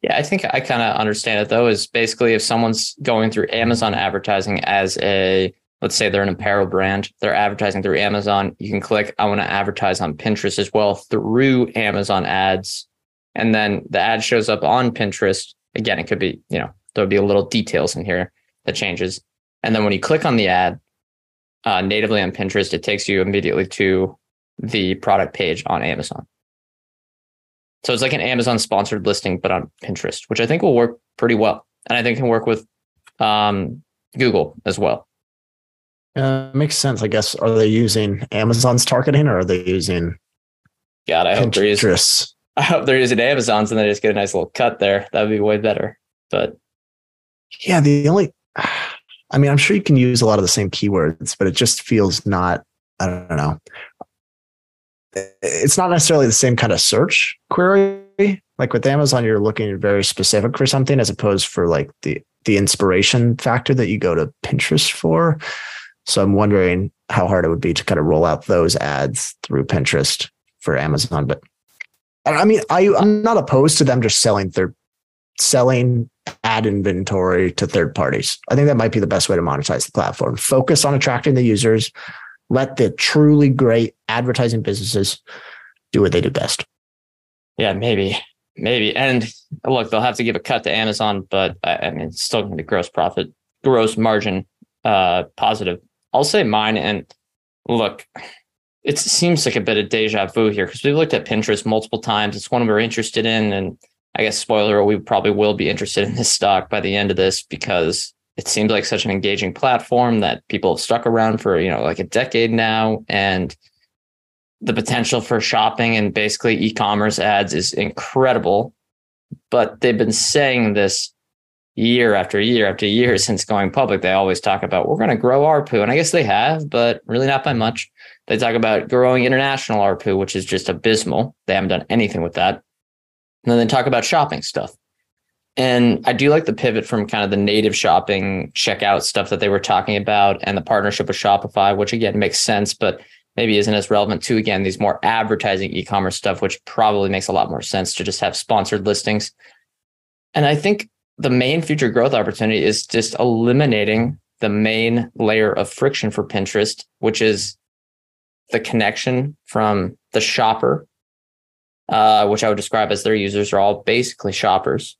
yeah, I think I kind of understand it though. Is basically if someone's going through Amazon advertising as a, let's say they're an apparel brand, they're advertising through Amazon, you can click, I want to advertise on Pinterest as well through Amazon ads. And then the ad shows up on Pinterest Again, it could be, you know, there'll be a little details in here that changes. And then when you click on the ad uh, natively on Pinterest, it takes you immediately to the product page on Amazon. So it's like an Amazon sponsored listing, but on Pinterest, which I think will work pretty well. And I think can work with um, Google as well. Uh, makes sense. I guess. Are they using Amazon's targeting or are they using God, I Pinterest. hope they're using I hope they're using Amazon's and they just get a nice little cut there. That would be way better. But yeah, the only, *sighs* I mean, I'm sure you can use a lot of the same keywords, but it just feels not, I don't know. It's not necessarily the same kind of search query. Like with Amazon, you're looking very specific for something as opposed for like the, the inspiration factor that you go to Pinterest for. So I'm wondering how hard it would be to kind of roll out those ads through Pinterest for Amazon. But I mean, I, I'm not opposed to them just selling third, selling ad inventory to third parties. I think that might be the best way to monetize the platform. Focus on attracting the users. Let the truly great advertising businesses do what they do best. Yeah, maybe, maybe. And look, they'll have to give a cut to Amazon, but I mean, it's still going to be gross profit, gross margin uh, positive. I'll say mine. And look, it seems like a bit of deja vu here because we've looked at Pinterest multiple times. It's one we're interested in. And I guess, spoiler, we probably will be interested in this stock by the end of this because it seems like such an engaging platform that people have stuck around for, you know, like a decade now. And the potential for shopping and basically e commerce ads is incredible. But they've been saying this year after year after year since going public. They always talk about we're going to grow ARPU. And I guess they have, but really not by much. They talk about growing international ARPU, which is just abysmal. They haven't done anything with that. And then they talk about shopping stuff. And I do like the pivot from kind of the native shopping checkout stuff that they were talking about and the partnership with Shopify, which again makes sense, but maybe isn't as relevant to again these more advertising e-commerce stuff, which probably makes a lot more sense to just have sponsored listings. And I think the main future growth opportunity is just eliminating the main layer of friction for Pinterest, which is the connection from the shopper, uh, which I would describe as their users are all basically shoppers,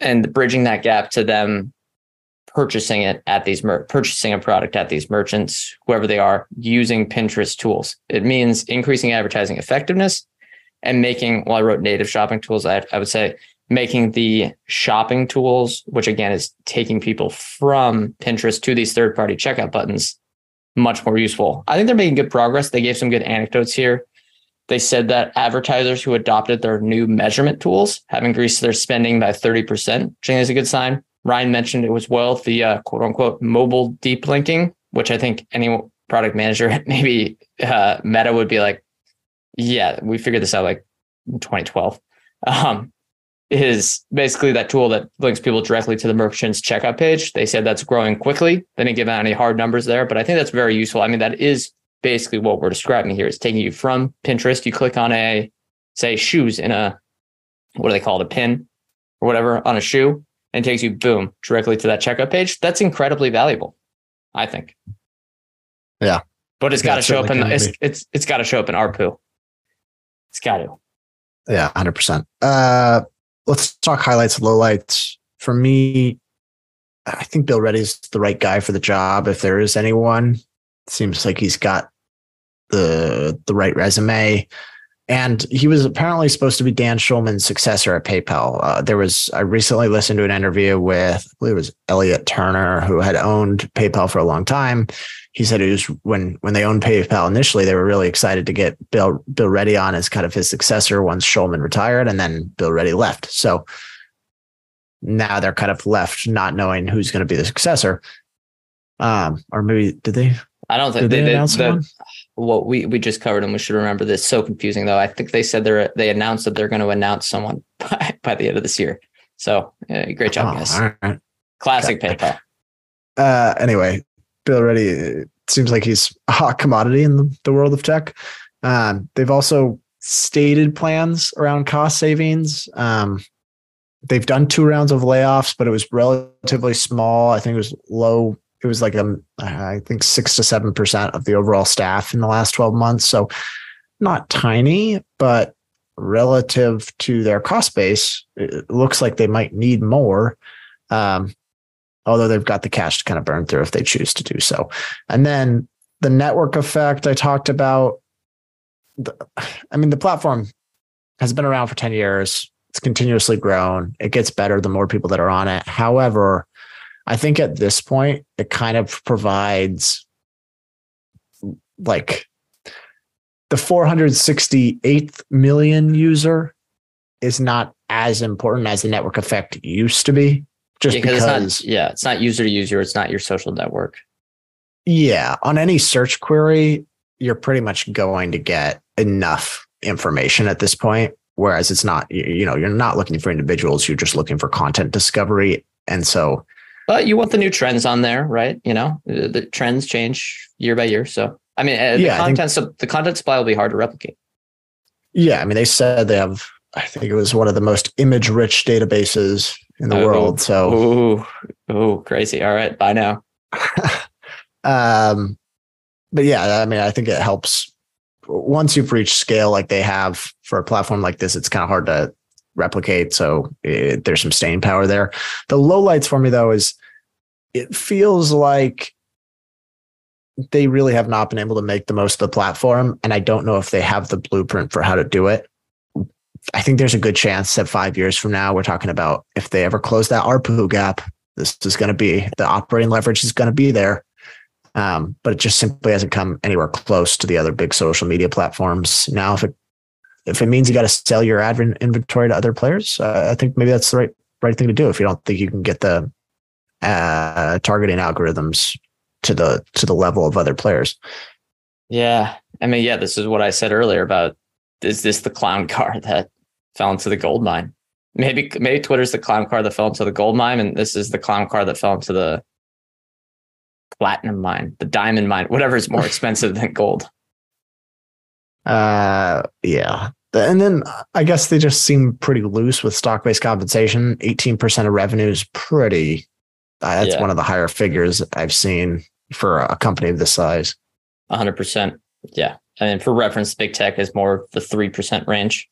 and bridging that gap to them purchasing it at these mer- purchasing a product at these merchants, whoever they are, using Pinterest tools. It means increasing advertising effectiveness and making. Well, I wrote native shopping tools. I, I would say making the shopping tools, which again is taking people from Pinterest to these third party checkout buttons, much more useful. I think they're making good progress. They gave some good anecdotes here. They said that advertisers who adopted their new measurement tools have increased their spending by 30%, which is a good sign. Ryan mentioned it was well the uh, quote unquote mobile deep linking, which I think any product manager, maybe uh, Meta would be like, yeah, we figured this out like in 2012. Um, is basically that tool that links people directly to the merchant's checkout page. They said that's growing quickly. They didn't give out any hard numbers there, but I think that's very useful. I mean, that is basically what we're describing here is taking you from Pinterest. You click on a, say, shoes in a, what do they call it, a pin or whatever on a shoe and takes you, boom, directly to that checkout page. That's incredibly valuable, I think. Yeah. But it's got to show up in, it's, it's, it's got to show up in ARPU. It's got to. Yeah, hundred percent. Uh, let's talk highlights, lowlights. For me, I think Bill Ready's the right guy for the job. If there is anyone, seems like he's got the the right resume. And he was apparently supposed to be Dan Schulman's successor at PayPal. Uh, there was I recently listened to an interview with I believe it was Elliot Turner, who had owned PayPal for a long time. He said it was when when they owned PayPal initially, they were really excited to get Bill Bill Ready on as kind of his successor once Schulman retired, and then Bill Ready left. So now they're kind of left not knowing who's going to be the successor. Um, or maybe did they? I don't think Did they, they, they, announce the- well, we we just covered and we should remember this. So confusing though. I think they said they're they announced that they're going to announce someone *laughs* by, by the end of this year. So uh, great job, Oh, guys. all right. Classic Okay. PayPal. uh, anyway, It seems like he's a hot commodity in the, the world of tech. Um, they've also stated plans around cost savings. Um, they've done two rounds of layoffs, but it was relatively small. I think it was low. It was like um, I think six to seven percent of the overall staff in the last twelve months. So not tiny, but relative to their cost base, it looks like they might need more. Um, although they've got the cash to kind of burn through if they choose to do so. And then the network effect I talked about. The, I mean, the platform has been around for 10 years. It's continuously grown. It gets better the more people that are on it. However, I think at this point, it kind of provides like the 468th million user is not as important as the network effect used to be. Just Yeah, 'cause because it's not yeah, it's not user to user, it's not your social network. Yeah, on any search query, you're pretty much going to get enough information at this point. Whereas it's not, you know, you're not looking for individuals, you're just looking for content discovery. And so, But you want the new trends on there, right? You know, the, the trends change year by year. So I mean, uh, the Yeah, I think- content the content supply will be hard to replicate. yeah, I mean, they said they have, I think it was one of the most image rich databases in the Oh, world. So, oh, ooh, crazy. All right, bye now. *laughs* um, but yeah, I mean, I think it helps once you've reached scale like they have for a platform like this. It's kind of hard to replicate. So it, there's some staying power there. The lowlights for me though is it feels like they really have not been able to make the most of the platform, and I don't know if they have the blueprint for how to do it. I think there's a good chance that five years from now, we're talking about if they ever close that ARPU gap, this is going to be the operating leverage is going to be there. Um, but it just simply hasn't come anywhere close to the other big social media platforms. Now, if it if it means you got to sell your ad inventory to other players, uh, I think maybe that's the right right thing to do. If you don't think you can get the uh, targeting algorithms to the to the level of other players, Yeah. I mean, yeah, this is what I said earlier about is this the clown car *laughs* that fell into the gold mine? Maybe maybe Twitter's the clown car that fell into the gold mine, and this is the clown car that fell into the platinum mine, the diamond mine, whatever is more *laughs* expensive than gold. uh, yeah. And then I guess they just seem pretty loose with stock based compensation. Eighteen percent of revenue is pretty. Uh, that's Yeah. one of the higher figures I've seen for a company of this size. hundred percent. Yeah. And for reference, big tech is more of the three percent range.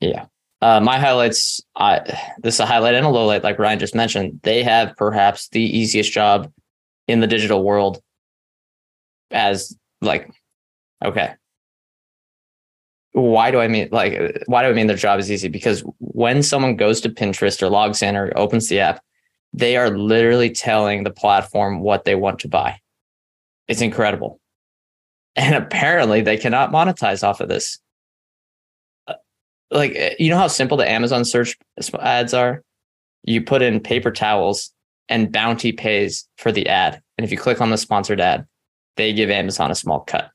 Yeah. Uh, my highlights, I this is a highlight and a low light, like Ryan just mentioned. They have perhaps the easiest job in the digital world as like, okay. Why do I mean like why do I mean their job is easy? Because when someone goes to Pinterest or logs in or opens the app, they are literally telling the platform what they want to buy. It's incredible. And apparently they cannot monetize off of this. Uh, Like, uh, you know how simple the Amazon search ads are? you put in paper towels and Bounty pays for the ad. And if you click on the sponsored ad, they give Amazon a small cut.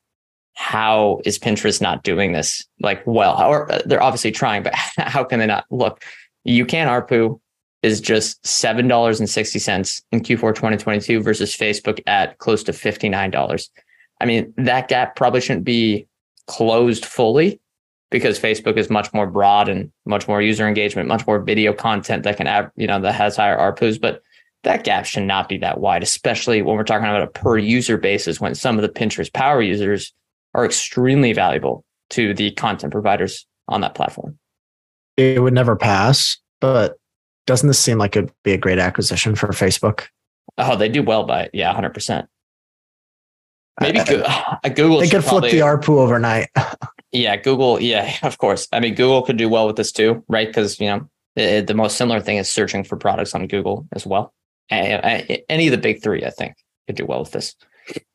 How is Pinterest not doing this like well? Or uh, they're obviously trying, but *laughs* how can they not look? you can ARPU is just $7.60 in Q4 2022 versus Facebook at close to $59. I mean, that gap probably shouldn't be closed fully because Facebook is much more broad and much more user engagement, much more video content that can have, you know, that has higher ARPUs. But that gap should not be that wide, especially when we're talking about a per user basis when some of the Pinterest power users are extremely valuable to the content providers on that platform. It would never pass, but doesn't this seem like it'd be a great acquisition for Facebook? Oh, they do well by it. Yeah, 100%. Maybe uh, *sighs* Google. They could flip the ARPU overnight. *laughs* yeah, Google. Yeah, *laughs* of course. I mean, Google could do well with this too, right? Because, you know, it, the most similar thing is searching for products on Google as well. Any of the big three, I think, could do well with this.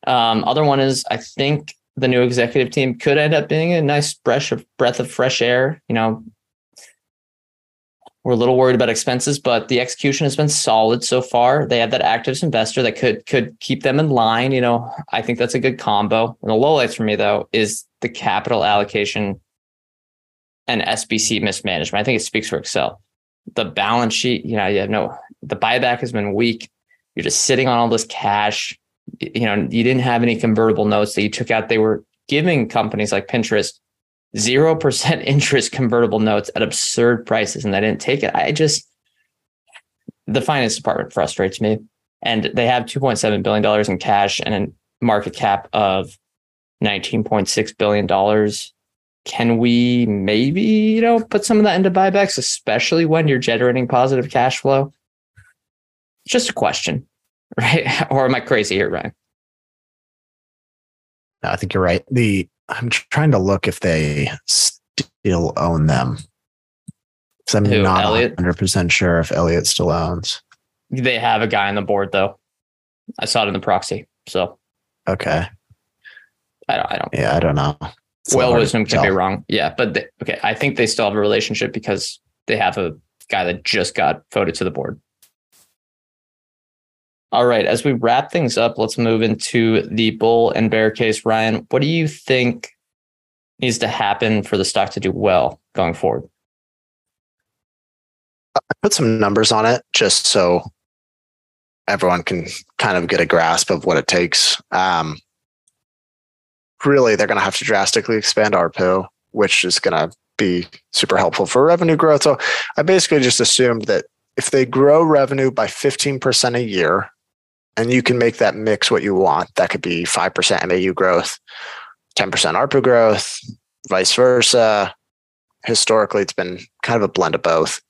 Um, other one is I think the new executive team could end up being a nice breath of breath of fresh air. You know, we're a little worried about expenses, but the execution has been solid so far. They have that active investor that could could keep them in line. You know, I think that's a good combo. And the lowlights for me though is the capital allocation and SBC mismanagement. I think it speaks for Excel. The balance sheet, you know, you have no the buyback has been weak. You're just sitting on all this cash. You know, you didn't have any convertible notes that you took out. They were giving companies like Pinterest 0% *laughs* interest convertible notes at absurd prices and they didn't take it. I just, the finance department frustrates me. And they have $2.7 billion in cash and a market cap of $19.6 billion. Can we maybe, you know, put some of that into buybacks, especially when you're generating positive cash flow? Just a question, *laughs* right? or am I crazy here, Ryan? No, I think you're right. The I'm trying to look if they still own them. Because I'm Who, not 100 percent sure if Elliott still owns. They have a guy on the board though. I saw it in the proxy. So okay. I don't. I don't. Yeah, I don't know. It's well, wisdom can be wrong. Yeah, but they, okay, I think they still have a relationship because they have a guy that just got voted to the board. All right. As we wrap things up, let's move into the bull and bear case. Ryan, what do you think needs to happen for the stock to do well going forward? I put some numbers on it just so everyone can kind of get a grasp of what it takes. Um, really, they're going to have to drastically expand ARPU, which is going to be super helpful for revenue growth. So I basically just assumed that if they grow revenue by 15% a year, and you can make that mix what you want. That could be 5% MAU growth, 10% ARPU growth, vice versa. Historically, it's been kind of a blend of both.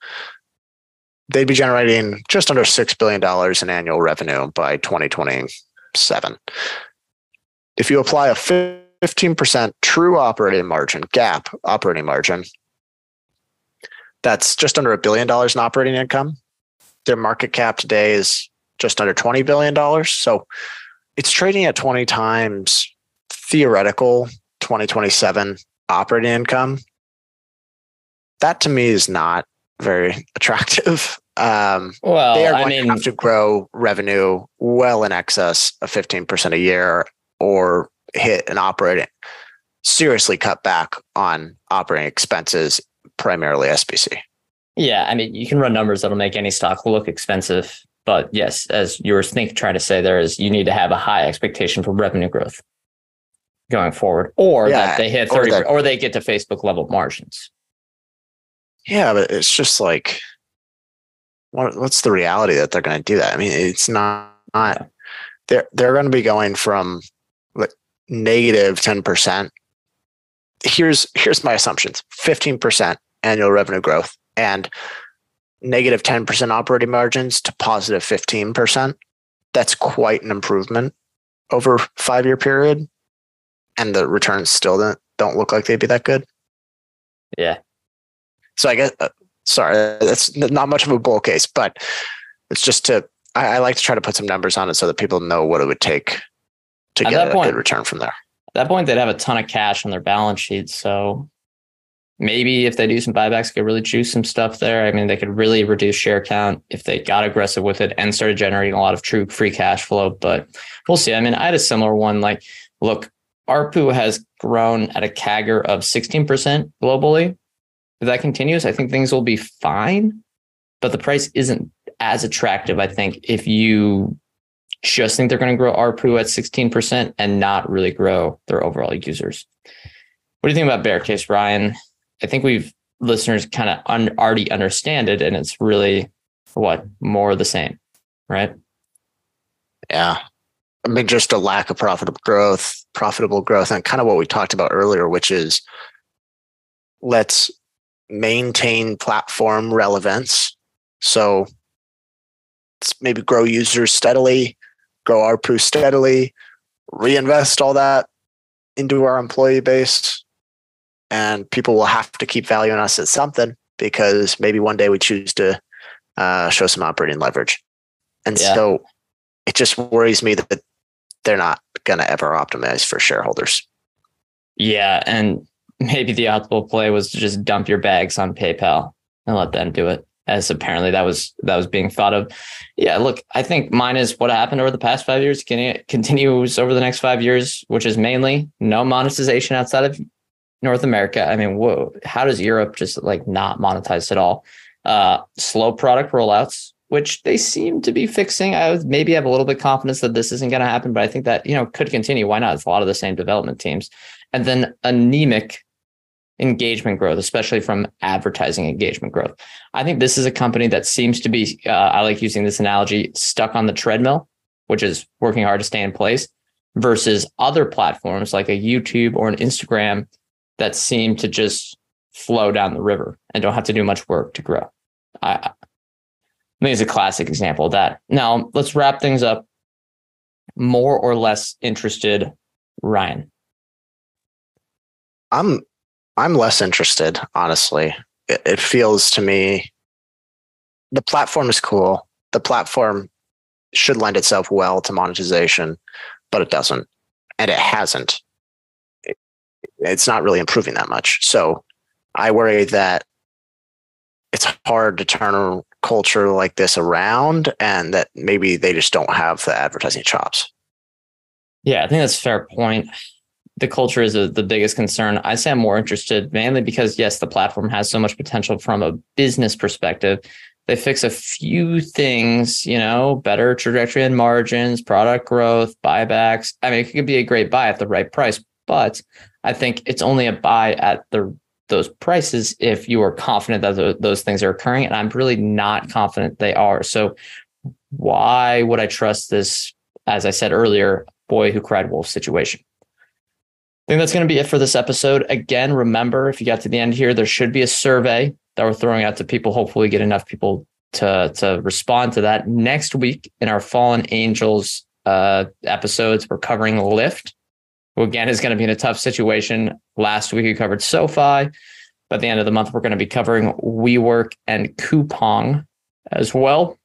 They'd be generating just under $6 billion in annual revenue by 2027. If you apply a 15% true operating margin, GAAP operating margin, that's just under a billion dollars in operating income. Their market cap today is just under $20 billion. So it's trading at 20 times theoretical 2027 operating income. That to me is not very attractive. *laughs* Um, well, they are going I mean, to have to grow revenue well in excess of 15% a year or hit an operating, seriously cut back on operating expenses, primarily SBC. Yeah, I mean, you can run numbers that'll make any stock look expensive but yes, as you were think, trying to say, there is you need to have a high expectation for revenue growth going forward, or yeah, that they hit thirty, or, or they get to Facebook level margins. Yeah, but it's just like, what, what's the reality that they're going to do that? I mean, it's not, not they're they're going to be going from like negative ten percent. Here's here's my assumptions: fifteen percent annual revenue growth and negative 10% operating margins to positive 15%. That's quite an improvement over five year period. And the returns still don't, don't look like they'd be that good. Yeah. So I guess, uh, sorry, that's not much of a bull case, but it's just to, I, I, like to try to put some numbers on it so that people know what it would take to at get a point, good return from there. At that point, they'd have a ton of cash on their balance sheet. So maybe if they do some buybacks, could really juice some stuff there. I mean, they could really reduce share count if they got aggressive with it and started generating a lot of true free cash flow. But we'll see. I mean, I had a similar one. Like, look, ARPU has grown at a CAGR of 16% globally. If that continues, I think things will be fine. But the price isn't as attractive, I think, if you just think they're going to grow ARPU at 16% and not really grow their overall users. What do you think about bear case, Ryan? I think we've listeners kind of un- already understand it, and it's really what more of the same, right? Yeah, I mean, just a lack of profitable growth, profitable growth, and kind of what we talked about earlier, which is let's maintain platform relevance. So maybe grow users steadily, grow our ARPU steadily, reinvest all that into our employee base, and people will have to keep valuing us at something because maybe one day we choose to uh, show some operating leverage. And yeah. so it just worries me that they're not going to ever optimize for shareholders. Yeah. And maybe the optimal play was to just dump your bags on PayPal and let them do it. As apparently that was that was being thought of. Yeah, look, I think mine is what happened over the past five years continues over the next five years, which is mainly no monetization outside of North America. I mean, whoa, how does Europe just like not monetize at all? Uh, slow product rollouts, which they seem to be fixing. I would maybe have a little bit confidence that this isn't going to happen, but I think that, you know, could continue. Why not? It's a lot of the same development teams. And then anemic engagement growth, especially from advertising engagement growth. I think this is a company that seems to be, uh, I like using this analogy, stuck on the treadmill, which is working hard to stay in place versus other platforms like a YouTube or an Instagram that seem to just flow down the river and don't have to do much work to grow. I, I think it's a classic example of that. Now let's wrap things up. More or less interested, Ryan. I'm I'm less interested, honestly. It, it feels to me the platform is cool. The platform should lend itself well to monetization, but it doesn't, and it hasn't. It, it's not really improving that much. So I worry that it's hard to turn a culture like this around and that maybe they just don't have the advertising chops. Yeah, I think that's a fair point. The culture is a, the biggest concern. I say I'm more interested mainly because, yes, the platform has so much potential from a business perspective. They fix a few things, you know, better trajectory and margins, product growth, buybacks. I mean, it could be a great buy at the right price, but I think it's only a buy at the those prices if you are confident that those things are occurring. And I'm really not confident they are. So why would I trust this, as I said earlier, boy who cried wolf situation? I think that's going to be it for this episode. Again, remember, if you got to the end here, there should be a survey that we're throwing out to people. Hopefully, get enough people to to respond to that. Next week in our Fallen Angels uh, episodes, we're covering Lyft who again is going to be in a tough situation. Last week we covered SoFi. But at the end of the month, we're going to be covering WeWork and Coupang as well.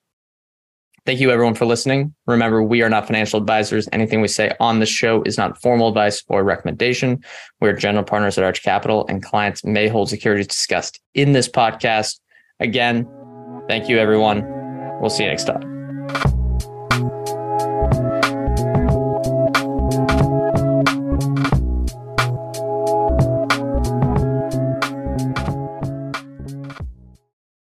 Thank you, everyone, for listening. Remember, we are not financial advisors. Anything we say on the show is not formal advice or recommendation. We're general partners at Arch Capital, and clients may hold securities discussed in this podcast. Again, thank you, everyone. We'll see you next time.